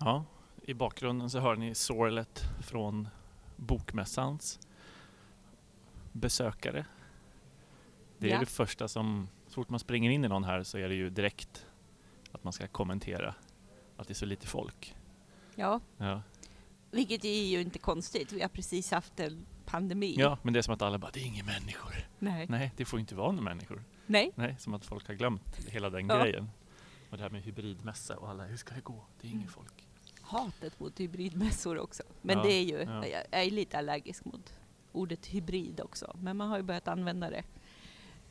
Ja, i bakgrunden så hör ni sorlet från Bokmässans besökare. Det är Ja. det första som, så fort man springer in i någon här så är det ju direkt att man ska kommentera att det är så lite folk. Ja, Ja, vilket är ju inte konstigt. Vi har precis haft en pandemi. ja men det är som att alla bara, det är inga människor. Nej. Nej, det får inte vara några människor. Nej. Nej, som att folk har glömt hela den Ja. grejen. Och det här med hybridmässa och alla, hur ska det gå? Det är inget folk. Hatet mot hybridmässor också. Men Ja, det är ju, ja. jag är lite allergisk mot ordet hybrid också. Men man har ju börjat använda det.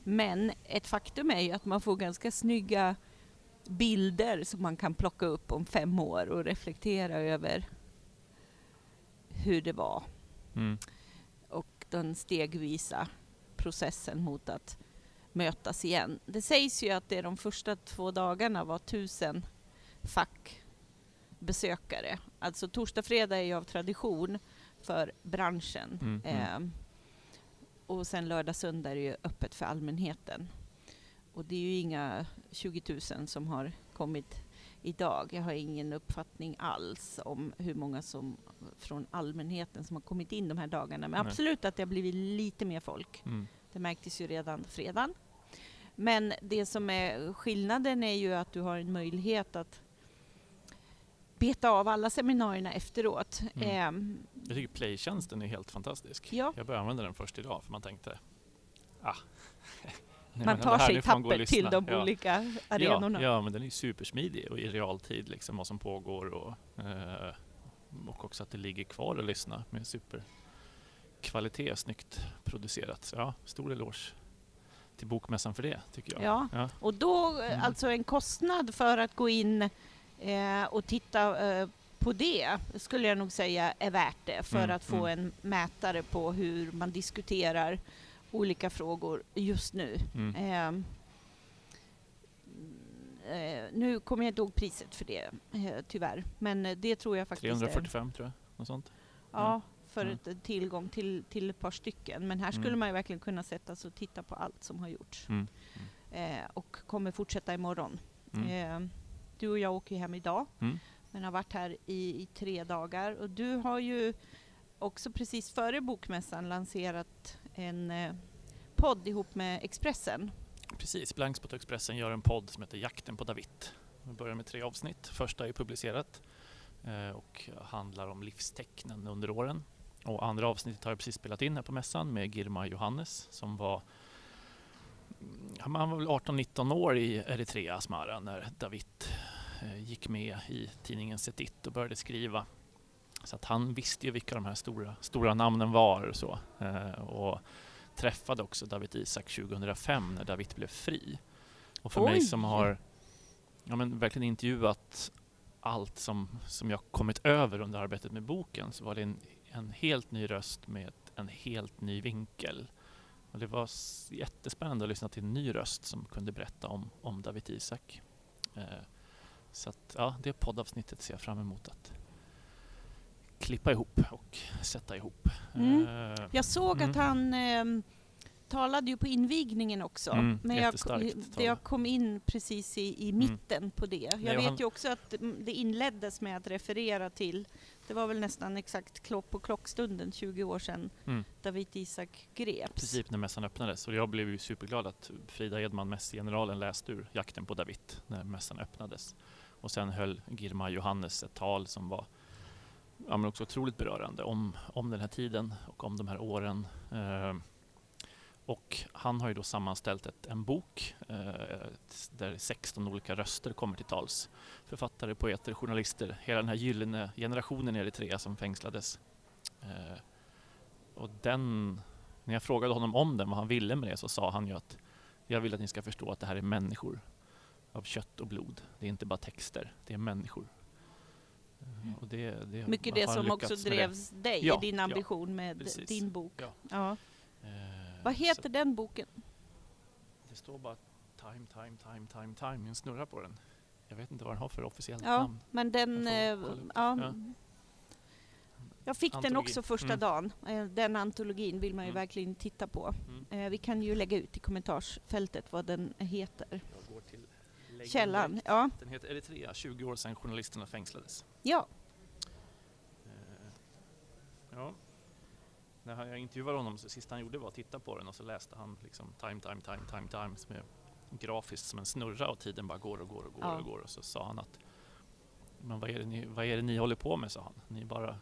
Men ett faktum är ju att man får ganska snygga bilder som man kan plocka upp om fem år och reflektera över hur det var. Mm. och den stegvisa processen mot att mötas igen. Det sägs ju att det de första två dagarna var tusen fackbesökare. Alltså torsdag, fredag är ju av tradition för branschen. Mm, mm. Ehm, och sen lördag, söndag är det ju öppet för allmänheten. Och det är ju inga 20 000 som har kommit idag. Jag har ingen uppfattning alls om hur många som från allmänheten som har kommit in de här dagarna. Men Nej. absolut att det har blivit lite mer folk. Mm. Det märktes ju redan fredagen. Men det som är skillnaden är ju att du har en möjlighet att beta av alla seminarierna efteråt. Mm. Ehm, Jag tycker Playtjänsten är helt fantastisk. Ja. Jag började använda den först idag för man tänkte, ah. Nej, man tar sig och tappert till de ja. olika arenorna. Ja, ja, men den är supersmidig och i realtid liksom vad som pågår och, eh, och också att det ligger kvar att lyssna med superkvalitet, snyggt producerat. Så ja, stor eloge till Bokmässan för det tycker jag. Ja. Ja. Och då, eh, Mm. alltså en kostnad för att gå in eh, och titta eh, på det skulle jag nog säga är värt det för Mm, att få mm. en mätare på hur man diskuterar olika frågor just nu. Mm. Ehm, eh, nu kommer jag inte ihåg priset för det, eh, tyvärr. Men det tror jag faktiskt är... 345 tror jag, något sånt. Ja, för Mm. tillgång till, till ett par stycken. Men här skulle Mm. man ju verkligen kunna sätta sig och titta på allt som har gjorts. Mm. Eh, och kommer fortsätta imorgon. Mm. Eh, du och jag åker ju hem idag, Mm. men har varit här i, i tre dagar. Och du har ju också precis före bokmässan lanserat en eh, podd ihop med Expressen. Precis, Blankspot Expressen gör en podd som heter Jakten på David. Vi börjar med tre avsnitt. Första är publicerat eh, och handlar om livstecknen under åren. Och andra avsnittet har jag precis spelat in här på mässan med Girma Johannes som var mm, han var väl 18-19 år i Eritrea, Asmara, när David gick med i tidningen Setit och började skriva. Så att han visste ju vilka de här stora, stora namnen var och så. Eh, och träffade också David Isak 2005 när David blev fri. Och för mig Oj! som har ja, men verkligen intervjuat allt som, som jag kommit över under arbetet med boken så var det en, en helt ny röst med en helt ny vinkel. Och det var jättespännande att lyssna till en ny röst som kunde berätta om, om David Isak. Eh, så att, ja, det poddavsnittet ser jag fram emot att klippa ihop och sätta ihop. Mm. Eh, Jag såg Mm. att han ehm, talade ju på invigningen också. Mm, men jag, det, jag kom in precis i, i mitten på det. Jag Nej, vet han- ju också att mm, det inleddes med att referera till, det var väl nästan exakt klock på klockstunden 20 år sedan Mm. David Isak greps. princip när mässan öppnades. Och jag blev ju superglad att Frida Edman, mässgeneralen, läste ur Jakten på David när mässan öppnades. Och sen höll Girma Johannes ett tal som var ja, men också otroligt berörande om, om den här tiden och om de här åren. Eh, och han har ju då sammanställt ett, en bok eh, där 16 olika röster kommer till tals. Författare, poeter, journalister, hela den här gyllene generationen i Eritrea som fängslades. Eh, och den när jag frågade honom om den, vad han ville med det, så sa han ju att jag vill att ni ska förstå att det här är människor av kött och blod. Det är inte bara texter, det är människor. Eh, Och det, det, Mycket det som också det. drevs dig Ja, i din ja, ambition med precis. din bok. Ja. Ja. Eh, Vad så heter den boken? Det står bara time, time, time, time, time, en snurra på den. Jag vet inte vad den har för officiellt Ja, namn. men den... Jag får eh, ja. Ja. Jag fick den Antologi. också första Mm. dagen. Eh, Den antologin vill man ju Mm. verkligen titta på. Mm. Eh, Vi kan ju lägga ut i kommentarsfältet vad den heter. Till källan. Ja. Den heter Eritrea, 20 år sedan journalisterna fängslades. ja. Eh, Ja. När jag intervjuade honom, så sista han gjorde var att titta på den och så läste han liksom time, time, time, time, time som är grafiskt som en snurra och tiden bara går och går och går Ja. och går och så sa han att men vad är, det ni, vad är det ni håller på med, sa han. Ni bara,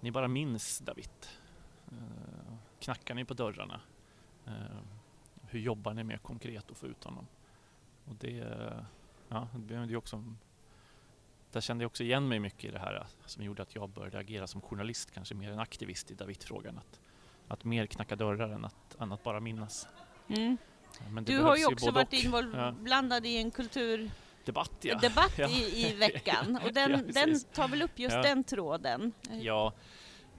ni bara minns David. Eh, knackar ni på dörrarna? Eh, hur jobbar ni med konkret att få ut honom? Och det, ja, det är också där kände jag också igen mig mycket i det här som gjorde att jag började agera som journalist, kanske mer än aktivist i David-frågan. Att, att mer knacka dörrar än att, än att bara minnas. Mm. Du har ju också varit inblandad i en Debatt ja. Ja. i, i veckan och den, Ja, den tar väl upp just Ja. den tråden. Ja,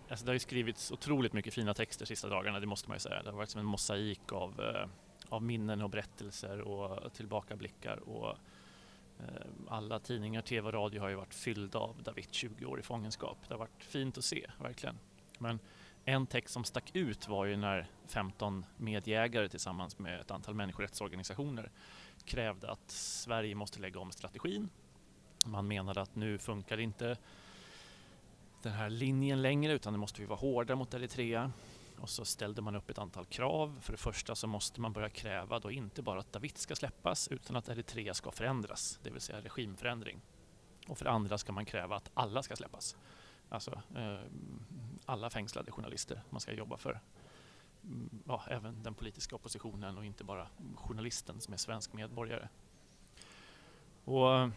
alltså det har ju skrivits otroligt mycket fina texter sista dagarna, det måste man ju säga. Det har varit som en mosaik av, eh, av minnen och berättelser och tillbakablickar. Och, eh, alla tidningar, tv och radio har ju varit fyllda av David 20 år i fångenskap. Det har varit fint att se, verkligen. Men en text som stack ut var ju när 15 medjägare tillsammans med ett antal människorättsorganisationer krävde att Sverige måste lägga om strategin. Man menade att nu funkar inte den här linjen längre utan nu måste vi vara hårda mot Eritrea. Och så ställde man upp ett antal krav. För det första så måste man börja kräva då inte bara att Dawit ska släppas utan att Eritrea ska förändras, det vill säga regimförändring. Och för det andra ska man kräva att alla ska släppas. Alltså eh, alla fängslade journalister. Man ska jobba för mm, ja, även den politiska oppositionen och inte bara journalisten som är svensk medborgare. Och eh,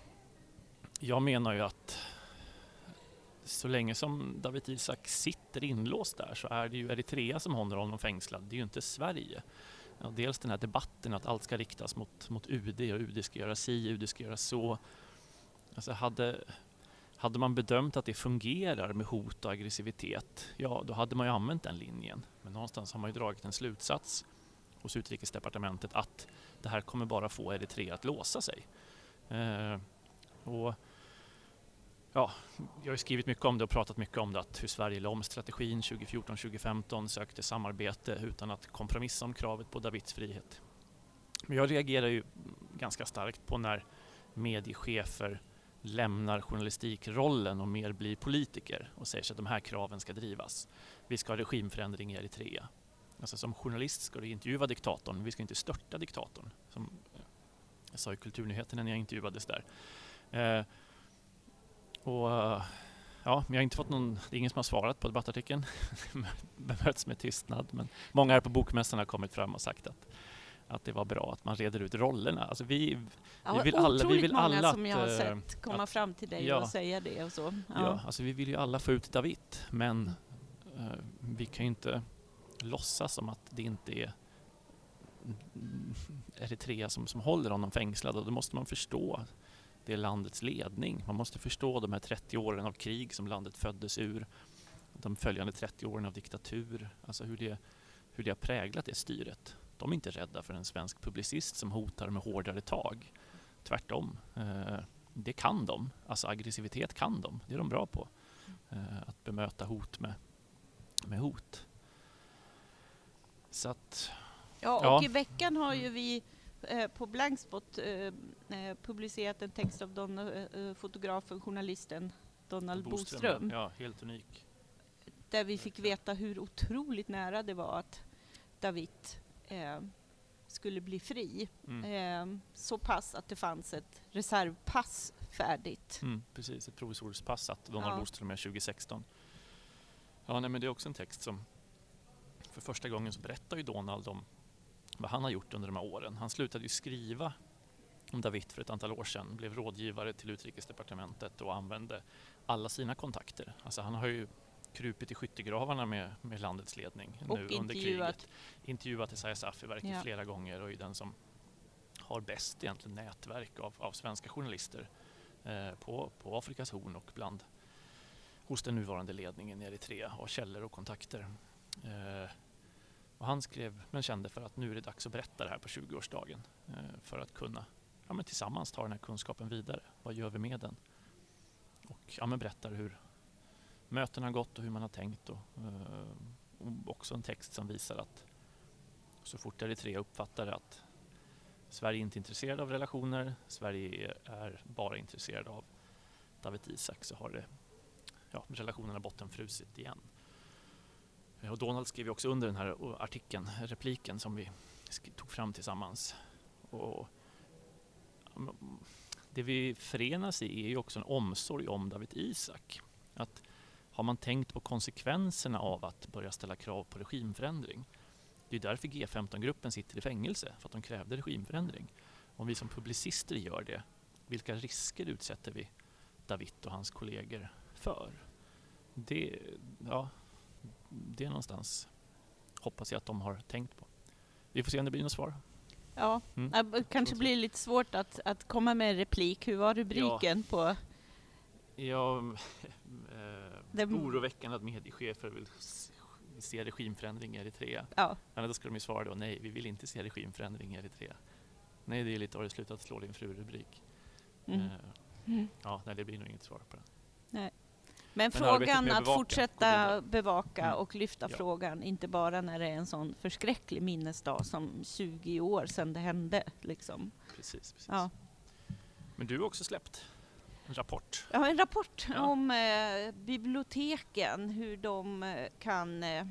jag menar ju att så länge som David Isak sitter inlåst där så är det ju Eritrea som håller honom fängslad, det är ju inte Sverige. Ja, dels den här debatten att allt ska riktas mot, mot UD och UD ska göra si, UD ska göra så. Alltså hade, hade man bedömt att det fungerar med hot och aggressivitet, ja då hade man ju använt den linjen. Men någonstans har man ju dragit en slutsats hos utrikesdepartementet att det här kommer bara få Eritrea att låsa sig. Eh, och ja, jag har ju skrivit mycket om det och pratat mycket om det, att hur Sverige la om strategin 2014-2015, sökte samarbete utan att kompromissa om kravet på Davids frihet. Men jag reagerar ju ganska starkt på när mediechefer lämnar journalistikrollen och mer blir politiker och säger sig att de här kraven ska drivas. Vi ska ha regimförändring i Eritrea. Alltså som journalist ska du intervjua diktatorn, vi ska inte störta diktatorn. Som jag sa i Kulturnyheterna när jag intervjuades där. Eh, och eh, ja, men jag har inte fått någon, det är ingen som har svarat på debattartikeln. Bemöts med tystnad. Men många här på Bokmässan har kommit fram och sagt att, att det var bra att man reder ut rollerna. Alltså vi, Ja, Vi vill alla- vi vill alla som jag har att, eh, sett komma att- fram till dig ja. och säga det och så. ja. Ja. alltså vi vill ju alla få ut David, men eh, vi kan ju inte låtsas som att det inte är Eritrea som, som håller honom fängslad och då måste man förstå det är landets ledning. Man måste förstå de här 30 åren av krig som landet föddes ur. De följande 30 åren av diktatur. Alltså hur det, hur det har präglat det styret. De är inte rädda för en svensk publicist som hotar med hårdare tag. Tvärtom. Eh, det kan de. Alltså aggressivitet kan de. Det är de bra på. Eh, att bemöta hot med, med hot. Så att, Ja, och Ja. i veckan har ju vi på Blankspot eh, eh, publicerat en text av Don, eh, eh, fotografen, journalisten Donald Boström, Ja, helt unik. där vi fick veta hur otroligt nära det var att David eh, skulle bli fri. Mm. Eh, så pass att det fanns ett reservpass färdigt. Mm, precis, ett provisoriskt pass att Donald Ja. Boström är 2016. Ja, nej, men det är också en text som för första gången så berättar ju Donald om vad han har gjort under de här åren. Han slutade ju skriva om David för ett antal år sedan, blev rådgivare till utrikesdepartementet och använde alla sina kontakter. Alltså han har ju krupit i skyttegravarna med, med landets ledning Och nu under kriget. Intervjuat Esaias Afewerki Ja. flera gånger och är den som har bäst egentligen nätverk av, av svenska journalister eh, på, på Afrikas horn och bland hos den nuvarande ledningen i Eritrea har källor och kontakter. Eh, och han skrev, men kände för att nu är det dags att berätta det här på 20-årsdagen eh, för att kunna ja, men tillsammans ta den här kunskapen vidare. Vad gör vi med den? Och ja, men berättar hur mötena har gått och hur man har tänkt och, eh, och också en text som visar att så fort Eritrea uppfattar att Sverige är inte intresserad av relationer. Sverige är bara intresserad av David Isak så har det, ja, relationerna bottenfrusit igen. Eh, och Donald skrev också under den här eh, artikeln, repliken som vi tog fram tillsammans. Och mm, det vi förenas i är ju också en omsorg om David Isak. Att har man tänkt på konsekvenserna av att börja ställa krav på regimförändring? Det är därför G15-gruppen sitter i fängelse, för att de krävde regimförändring. Om vi som publicister gör det, vilka risker utsätter vi David och hans kollegor för? Det, ja, det är någonstans hoppas jag att de har tänkt på. Vi får se om det blir något svar. Ja, mm. det kanske blir lite svårt att, att komma med en replik. Hur var rubriken ja. på? Ja, eh, det... oroväckande att mediechefer vill se regimförändring i Eritrea. Ja. Men då ska de ju svara då nej, vi vill inte se regimförändring i Eritrea. Nej, det är lite har det slutat slå din fru-rubrik. Mm. Eh, mm. Ja, nej, det blir nog inget svar på den. Nej. Men, Men frågan att bevaka, fortsätta bevaka mm. och lyfta ja. frågan, inte bara när det är en sån förskräcklig minnesdag som 20 år sedan det hände. Liksom. Precis, precis. Ja. Men du har också släppt en rapport. Ja, en rapport ja. om eh, biblioteken, hur de eh, kan eh,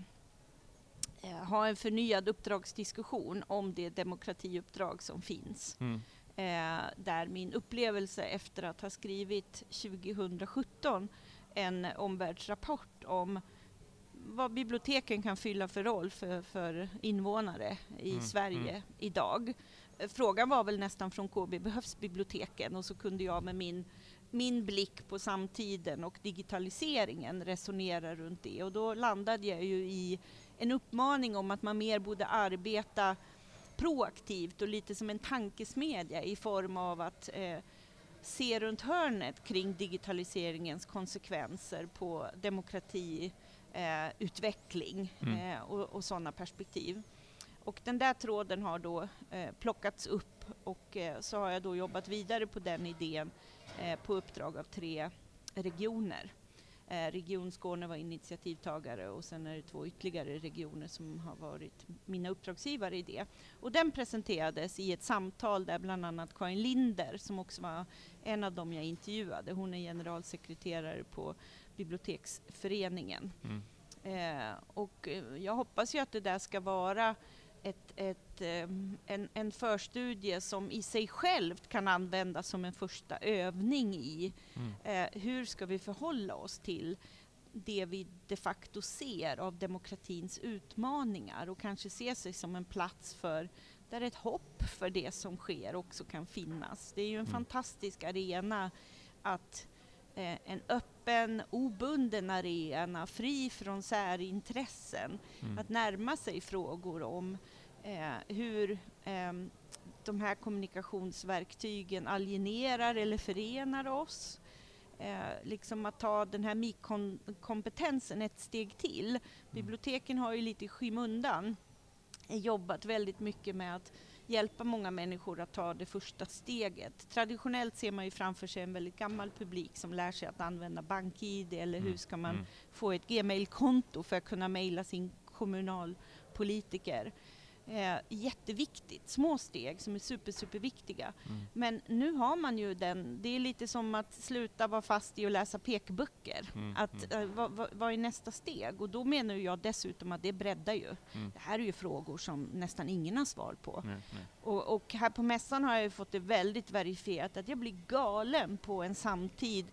eh, ha en förnyad uppdragsdiskussion om det demokratiuppdrag som finns. Mm. Eh, där min upplevelse efter att ha skrivit 2017 en omvärldsrapport om vad biblioteken kan fylla för roll för, för invånare i mm, Sverige mm. idag. Frågan var väl nästan från KB, behövs biblioteken? Och så kunde jag med min, min blick på samtiden och digitaliseringen resonera runt det. Och då landade jag ju i en uppmaning om att man mer borde arbeta proaktivt och lite som en tankesmedja i form av att eh, se runt hörnet kring digitaliseringens konsekvenser på demokratiutveckling eh, mm. eh, och, och sådana perspektiv. Och den där tråden har då eh, plockats upp och eh, så har jag då jobbat vidare på den idén eh, på uppdrag av tre regioner. Eh, Region Skåne var initiativtagare och sen är det två ytterligare regioner som har varit mina uppdragsgivare i det. Och den presenterades i ett samtal där bland annat Karin Linder, som också var en av dem jag intervjuade, hon är generalsekreterare på Biblioteksföreningen. Mm. Eh, och eh, jag hoppas ju att det där ska vara ett, ett, ehm, en, en förstudie som i sig självt kan användas som en första övning i mm. eh, hur ska vi förhålla oss till det vi de facto ser av demokratins utmaningar och kanske se sig som en plats för där ett hopp för det som sker också kan finnas. Det är ju en mm. fantastisk arena att eh, en öppen, obunden arena, fri från särintressen, mm. att närma sig frågor om eh, hur eh, de här kommunikationsverktygen alienerar eller förenar oss. Eh, liksom att ta den här mikkompetensen ett steg till. Mm. Biblioteken har ju lite i skymundan jobbat väldigt mycket med att hjälpa många människor att ta det första steget. Traditionellt ser man ju framför sig en väldigt gammal publik som lär sig att använda BankID eller hur mm. ska man mm. få ett Gmail-konto för att kunna mejla sin kommunalpolitiker. Eh, jätteviktigt, små steg som är super, superviktiga. Mm. Men nu har man ju den, det är lite som att sluta vara fast i att läsa pekböcker. Mm. Att, mm. Eh, vad, vad, är nästa steg? Och då menar jag dessutom att det breddar ju. Mm. Det här är ju frågor som nästan ingen har svar på. Nej, nej. Och, och, här på mässan har jag fått det väldigt verifierat att jag blir galen på en samtid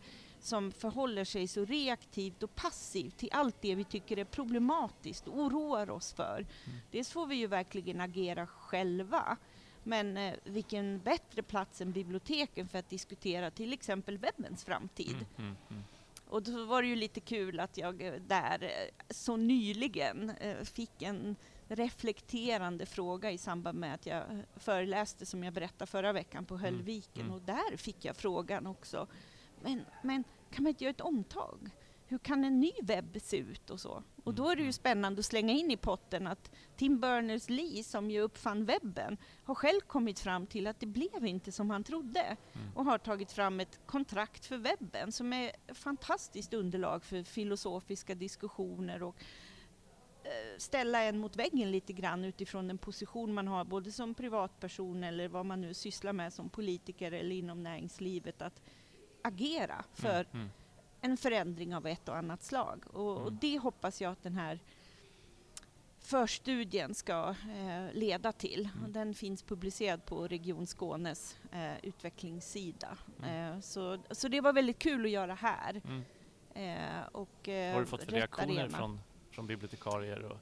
som förhåller sig så reaktivt och passivt till allt det vi tycker är problematiskt och oroar oss för. Mm. Dels får vi ju verkligen agera själva, men eh, vilken bättre plats än biblioteken för att diskutera till exempel webbens framtid. Mm, mm, mm. och då var det ju lite kul att jag eh, där eh, så nyligen eh, fick en reflekterande fråga i samband med att jag föreläste som jag berättade förra veckan på mm, Höllviken mm. och där fick jag frågan också men, men kan man inte göra ett omtag? Hur kan en ny webb se ut och så? Och då är det ju mm. spännande att slänga in i potten att Tim Berners-Lee, som ju uppfann webben, har själv kommit fram till att det blev inte som han trodde mm. och har tagit fram ett kontrakt för webben som är fantastiskt underlag för filosofiska diskussioner och eh, ställa en mot väggen lite grann utifrån den position man har både som privatperson eller vad man nu sysslar med som politiker eller inom näringslivet att agera för Mm, mm. en förändring av ett och annat slag. Och, och Mm. det hoppas jag att den här förstudien ska eh, leda till. Mm. Och Den finns publicerad på Region Skånes eh, utvecklingssida. Mm. Eh, så, så det var väldigt kul att göra här. Mm. Eh, och, eh, Vad har du fått för reaktioner arena. från, från bibliotekarier? Och,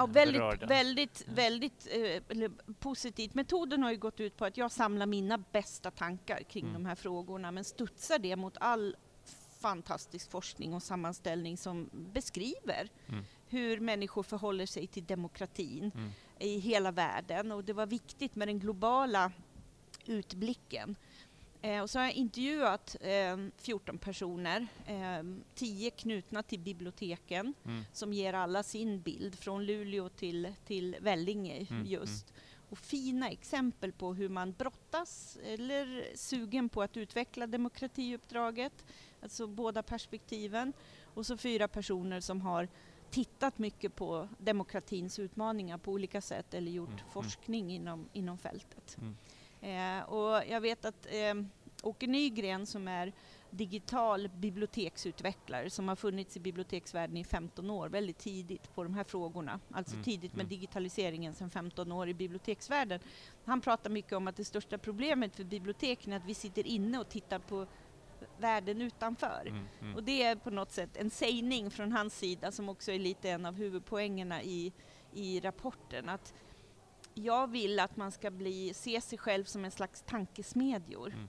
Ja, väldigt, väldigt, Ja. väldigt eh, positivt. Metoden har ju gått ut på att jag samlar mina bästa tankar kring Mm. de här frågorna, men studsar det mot all fantastisk forskning och sammanställning som beskriver Mm. hur människor förhåller sig till demokratin Mm. i hela världen. Och det var viktigt med den globala utblicken. Eh, och så har jag intervjuat eh, 14 personer, eh, 10 knutna till biblioteken Mm. som ger alla sin bild, från Luleå till, till Vellinge Mm, just. Och fina exempel på hur man brottas eller sugen på att utveckla demokratiuppdraget, alltså båda perspektiven. Och så fyra personer som har tittat mycket på demokratins utmaningar på olika sätt eller gjort Mm, mm. forskning inom, inom fältet. Eh, och jag vet att eh, Åke Nygren som är digital biblioteksutvecklare som har funnits i biblioteksvärlden i 15 år, väldigt tidigt på de här frågorna. Alltså Mm, tidigt med mm. digitaliseringen sedan 15 år i biblioteksvärlden. Han pratar mycket om att det största problemet för biblioteken är att vi sitter inne och tittar på världen utanför. Mm. Mm. Och det är på något sätt en sägning från hans sida som också är lite en av huvudpoängerna i, i rapporten. Att jag vill att man ska bli, se sig själv som en slags tankesmedjor. Mm.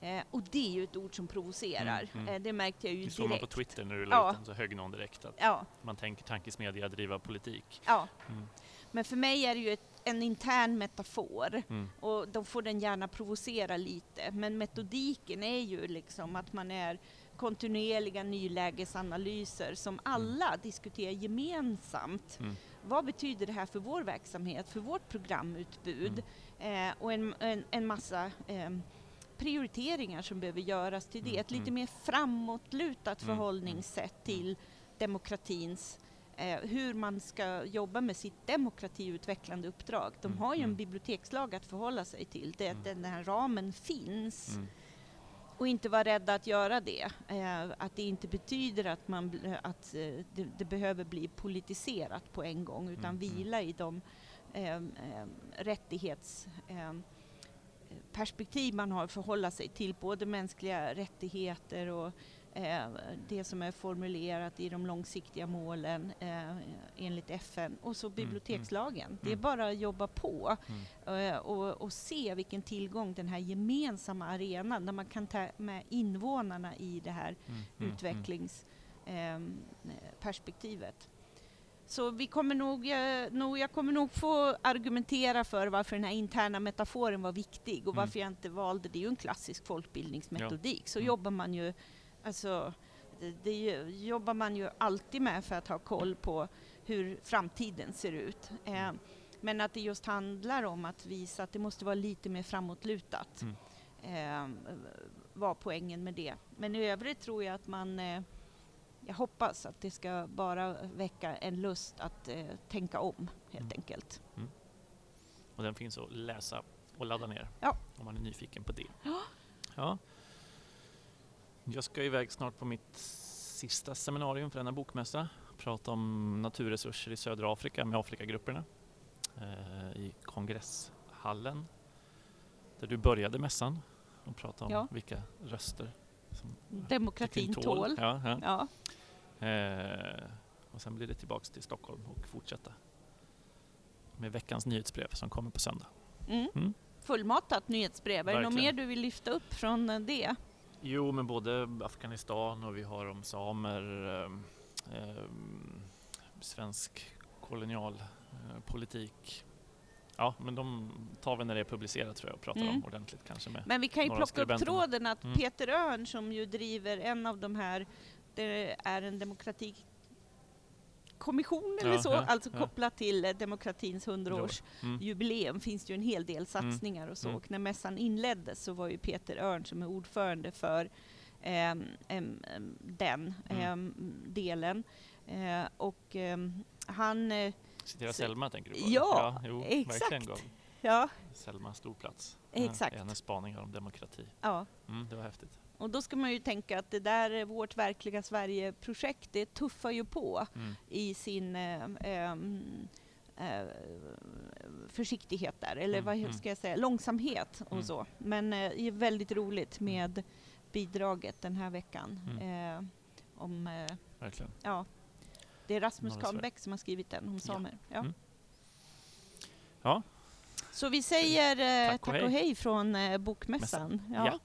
Mm. Eh, och det är ju ett ord som provocerar. Mm, mm. Eh, det märkte jag ju Det såg man på direkt. Twitter när du la Ja. ut den så högg någon direkt att Ja, man tänker tankesmedja driva politik. ja. Mm. Men för mig är det ju ett, en intern metafor Mm. och då får den gärna provocera lite. Men metodiken är ju liksom att man är kontinuerliga nylägesanalyser som alla diskuterar gemensamt. Mm. Vad betyder det här för vår verksamhet, för vårt programutbud? Eh, och en, en, en massa eh, prioriteringar som behöver göras till det. Mm, Ett lite mm. mer framåtlutat Mm, förhållningssätt till demokratins eh, hur man ska jobba med sitt demokratiutvecklande uppdrag. De Mm, har ju en mm. bibliotekslag att förhålla sig till. Det, Mm. Den här ramen finns Mm. Och inte vara rädda att göra det. Eh, att det inte betyder att, man, att eh, det, det behöver bli politiserat på en gång utan Mm, mm. vila i de eh, eh, rättighets eh, perspektiv man har att förhålla sig till, både mänskliga rättigheter och eh, det som är formulerat i de långsiktiga målen eh, enligt FN och så bibliotekslagen. Det är Mm. bara att jobba på Mm. eh, och, och se vilken tillgång den här gemensamma arenan där man kan ta med invånarna i det här Mm. Mm. utvecklingsperspektivet. Så vi kommer nog, eh, nog, jag kommer nog få argumentera för varför den här interna metaforen var viktig och Mm. varför jag inte valde, det är ju en klassisk folkbildningsmetodik, så Mm. jobbar man ju, alltså, det, det jobbar man ju alltid med för att ha koll på hur framtiden ser ut. Eh, men att det just handlar om att visa att det måste vara lite mer framåtlutat. Mm. Eh, var poängen med det. Men i övrigt tror jag att man eh, jag hoppas att det ska bara väcka en lust att eh, tänka om helt Mm. enkelt. Och den finns att läsa och ladda ner Ja. om man är nyfiken på det. Ja. Ja. Jag ska iväg snart på mitt sista seminarium för denna bokmässa. Prata om naturresurser i södra Afrika med Afrikagrupperna eh, i kongresshallen där du började mässan och prata om Ja. vilka röster som Demokratin tycker tål. Ja, ja. Eh, och sen blir det tillbaks till Stockholm och fortsätta med veckans nyhetsbrev som kommer på söndag. Mm. Mm. Fullmatat nyhetsbrev. Är det något mer du vill lyfta upp från det? Jo, men både Afghanistan och vi har om samer, eh, eh, svensk kolonialpolitik. Ja, men de tar vi när det är publicerat tror jag och pratar Mm. om ordentligt kanske med. Men vi kan ju plocka upp tråden att Mm. Peter Örn som ju driver en av de här, det är en demokratikommission eller Ja, så, ja, alltså ja. kopplat till eh, demokratins 100-årsjubileum Mm. finns det ju en hel del satsningar och så. Mm. Och när mässan inleddes så var ju Peter Örn som är ordförande för ehm, em, em, den Mm. em, delen Eh, och ehm, han, eh, Citera Selma tänker du på? Ja, jo, exakt. Ja, Selma stor plats. Exakt. Hennes spaningar om demokrati. ja. Mm, det var häftigt. Och då ska man ju tänka att det där eh, Vårt verkliga Sverige-projekt, det tuffar ju på Mm. i sin eh, ehm, eh, försiktighet där, eller Mm, vad mm. ska jag säga, långsamhet och Mm. så. Men eh, det är väldigt roligt med bidraget den här veckan. Eh, om, Verkligen. ja, det är Rasmus. Kahnbäck som har skrivit den om samer. Ja. Mm. Ja. Så vi säger Tack tack, och och hej. hej från Bokmässan. Ja.